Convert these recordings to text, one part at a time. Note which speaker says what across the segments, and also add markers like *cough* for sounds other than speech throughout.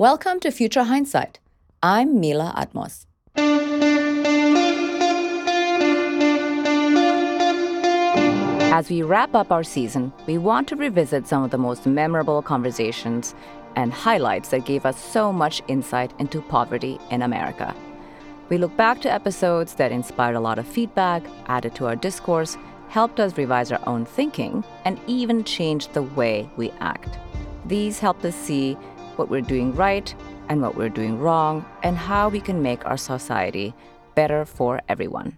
Speaker 1: Welcome to Future Hindsight. I'm Mila Atmos. As we wrap up our season, we want to revisit some of the most memorable conversations and highlights that gave us so much insight into poverty in America. We look back to episodes that inspired a lot of feedback, added to our discourse, helped us revise our own thinking, and even changed the way we act. These helped us see what we're doing right and what we're doing wrong, and how we can make our society better for everyone.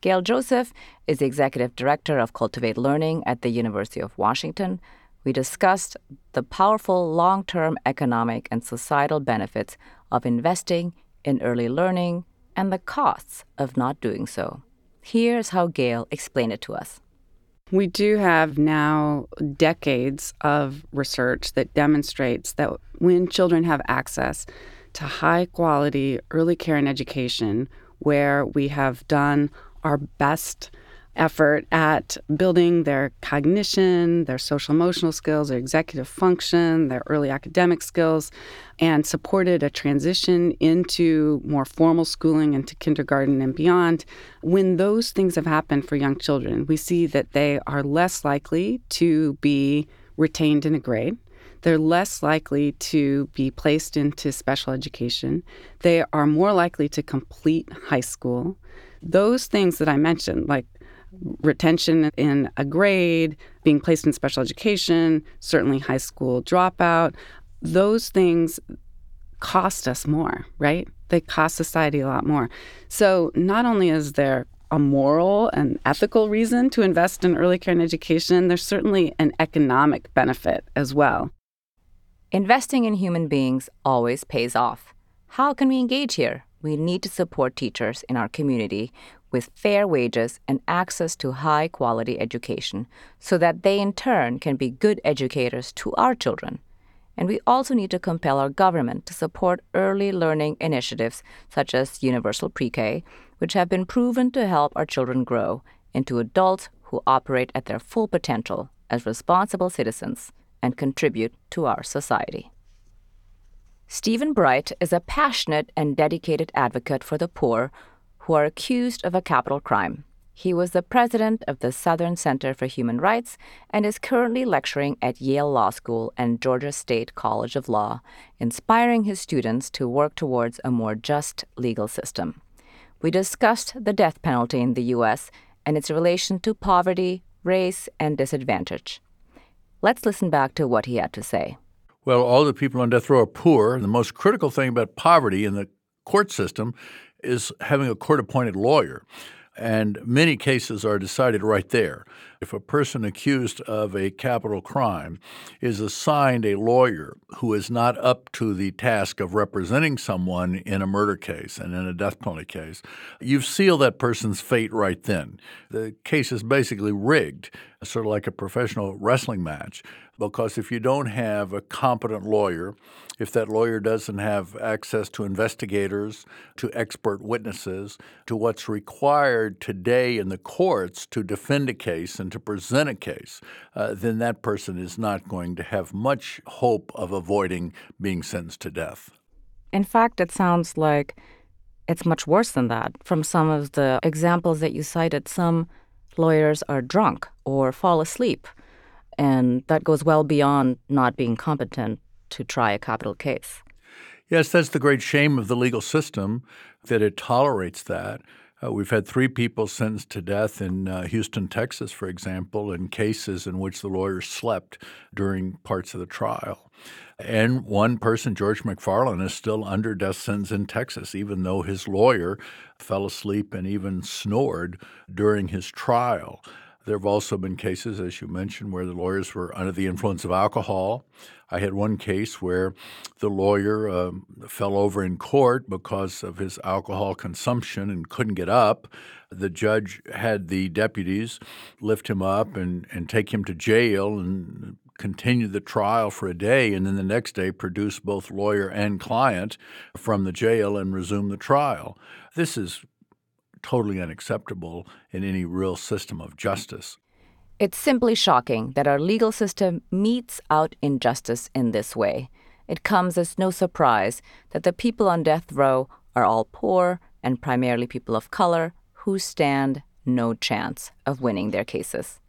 Speaker 1: Gail Joseph is the executive director of Cultivate Learning at the University of Washington. We discussed the powerful long term economic and societal benefits of investing in early learning and the costs of not doing so. Here's how Gail explained it to us.
Speaker 2: We do have now decades of research that demonstrates that when children have access to high quality early care and education, where we have done our best effort at building their cognition, their social emotional skills, their executive function, their early academic skills, and supported a transition into more formal schooling into kindergarten and beyond. When those things have happened for young children, we see that they are less likely to be retained in a grade. They're less likely to be placed into special education. They are more likely to complete high school. Those things that I mentioned, like retention in a grade, being placed in special education, certainly high school dropout, those things cost us more, right? They cost society a lot more. So not only is there a moral and ethical reason to invest in early care and education, there's certainly an economic benefit as well.
Speaker 1: Investing in human beings always pays off. How can we engage here? We need to support teachers in our community with fair wages and access to high quality education so that they in turn can be good educators to our children. And we also need to compel our government to support early learning initiatives such as Universal Pre K, which have been proven to help our children grow into adults who operate at their full potential as responsible citizens and contribute to our society. Stephen Bright is a passionate and dedicated advocate for the poor who are accused of a capital crime. He was the president of the Southern Center for Human Rights and is currently lecturing at Yale Law School and Georgia State College of Law, inspiring his students to work towards a more just legal system. We discussed the death penalty in the U.S. and its relation to poverty, race, and disadvantage. Let's listen back to what he had to say.
Speaker 3: Well, all the people on death row are poor. The most critical thing about poverty in the court system is having a court appointed lawyer. And many cases are decided right there. If a person accused of a capital crime is assigned a lawyer who is not up to the task of representing someone in a murder case and in a death penalty case, you've sealed that person's fate right then. The case is basically rigged, sort of like a professional wrestling match. Because if you don't have a competent lawyer, if that lawyer doesn't have access to investigators, to expert witnesses, to what's required today in the courts to defend a case and to present a case, uh, then that person is not going to have much hope of avoiding being sentenced to death.
Speaker 1: In fact, it sounds like it's much worse than that. From some of the examples that you cited, some lawyers are drunk or fall asleep and that goes well beyond not being competent to try a capital case.
Speaker 3: Yes, that's the great shame of the legal system that it tolerates that. Uh, we've had three people sentenced to death in uh, Houston, Texas, for example, in cases in which the lawyers slept during parts of the trial. And one person, George McFarland, is still under death sentence in Texas, even though his lawyer fell asleep and even snored during his trial. There have also been cases, as you mentioned, where the lawyers were under the influence of alcohol. I had one case where the lawyer uh, fell over in court because of his alcohol consumption and couldn't get up. The judge had the deputies lift him up and, and take him to jail and continue the trial for a day, and then the next day produce both lawyer and client from the jail and resume the trial. This is totally unacceptable in any real system of justice.
Speaker 1: It's simply shocking that our legal system metes out injustice in this way. it comes as no surprise that the people on death row are all poor and primarily people of color who stand no chance of winning their cases.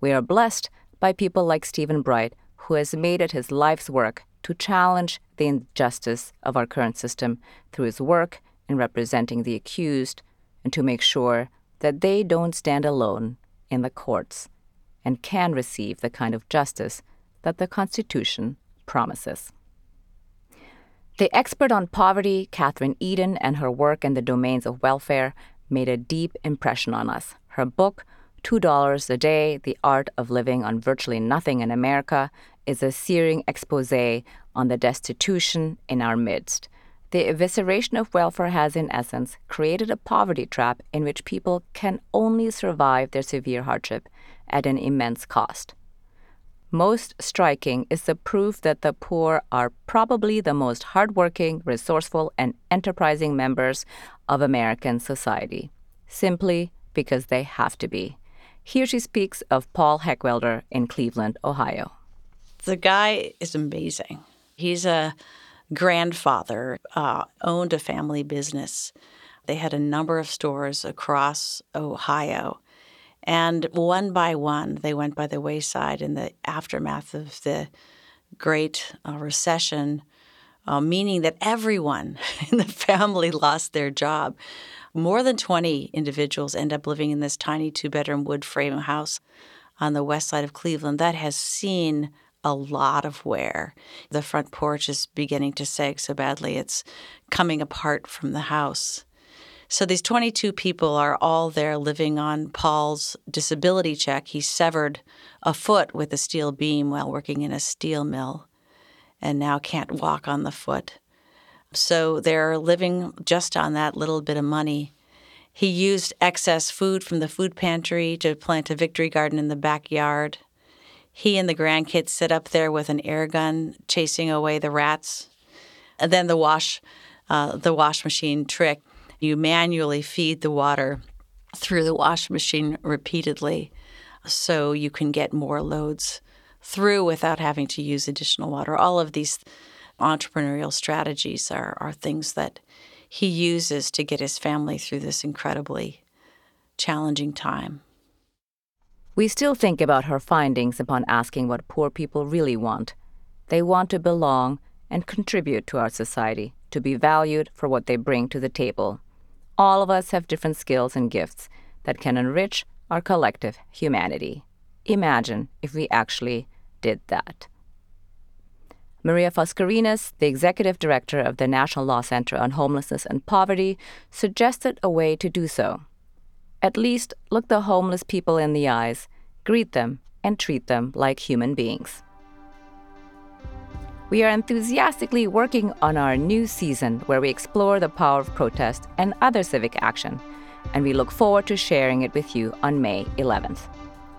Speaker 1: We are blessed by people like Stephen Bright, who has made it his life's work to challenge the injustice of our current system through his work in representing the accused and to make sure that they don't stand alone in the courts and can receive the kind of justice that the Constitution promises. The expert on poverty, Kathryn Edin, and her work in the domains of welfare made a deep impression on us. Her book, $2 a Day The Art of Living on Virtually Nothing in America, is a searing expose on the destitution in our midst. The evisceration of welfare has, in essence, created a poverty trap in which people can only survive their severe hardship at an immense cost. Most striking is the proof that the poor are probably the most hardworking, resourceful, and enterprising members of American society, simply because they have to be. Here she speaks of Paul Heckwelder in Cleveland, Ohio.
Speaker 4: The guy is amazing. He's a grandfather, uh, owned a family business. They had a number of stores across Ohio. And one by one, they went by the wayside in the aftermath of the Great uh, Recession, uh, meaning that everyone *laughs* in the family lost their job. More than 20 individuals end up living in this tiny two bedroom wood frame house on the west side of Cleveland that has seen a lot of wear. The front porch is beginning to sag so badly it's coming apart from the house. So these 22 people are all there living on Paul's disability check. He severed a foot with a steel beam while working in a steel mill and now can't walk on the foot. So they're living just on that little bit of money. He used excess food from the food pantry to plant a victory garden in the backyard. He and the grandkids sit up there with an air gun chasing away the rats. And then the wash, uh, the wash machine trick you manually feed the water through the wash machine repeatedly so you can get more loads through without having to use additional water. All of these entrepreneurial strategies are, are things that he uses to get his family through this incredibly challenging time.
Speaker 1: We still think about her findings upon asking what poor people really want. They want to belong and contribute to our society, to be valued for what they bring to the table. All of us have different skills and gifts that can enrich our collective humanity. Imagine if we actually did that. Maria Foscarinis, the executive director of the National Law Center on Homelessness and Poverty, suggested a way to do so. At least look the homeless people in the eyes, greet them, and treat them like human beings. We are enthusiastically working on our new season where we explore the power of protest and other civic action, and we look forward to sharing it with you on May 11th.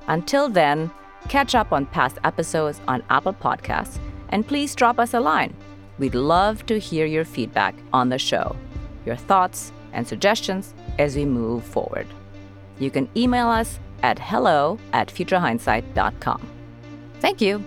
Speaker 1: Until then, catch up on past episodes on Apple Podcasts and please drop us a line. We'd love to hear your feedback on the show, your thoughts and suggestions as we move forward. You can email us at hello at futurehindsight.com. Thank you.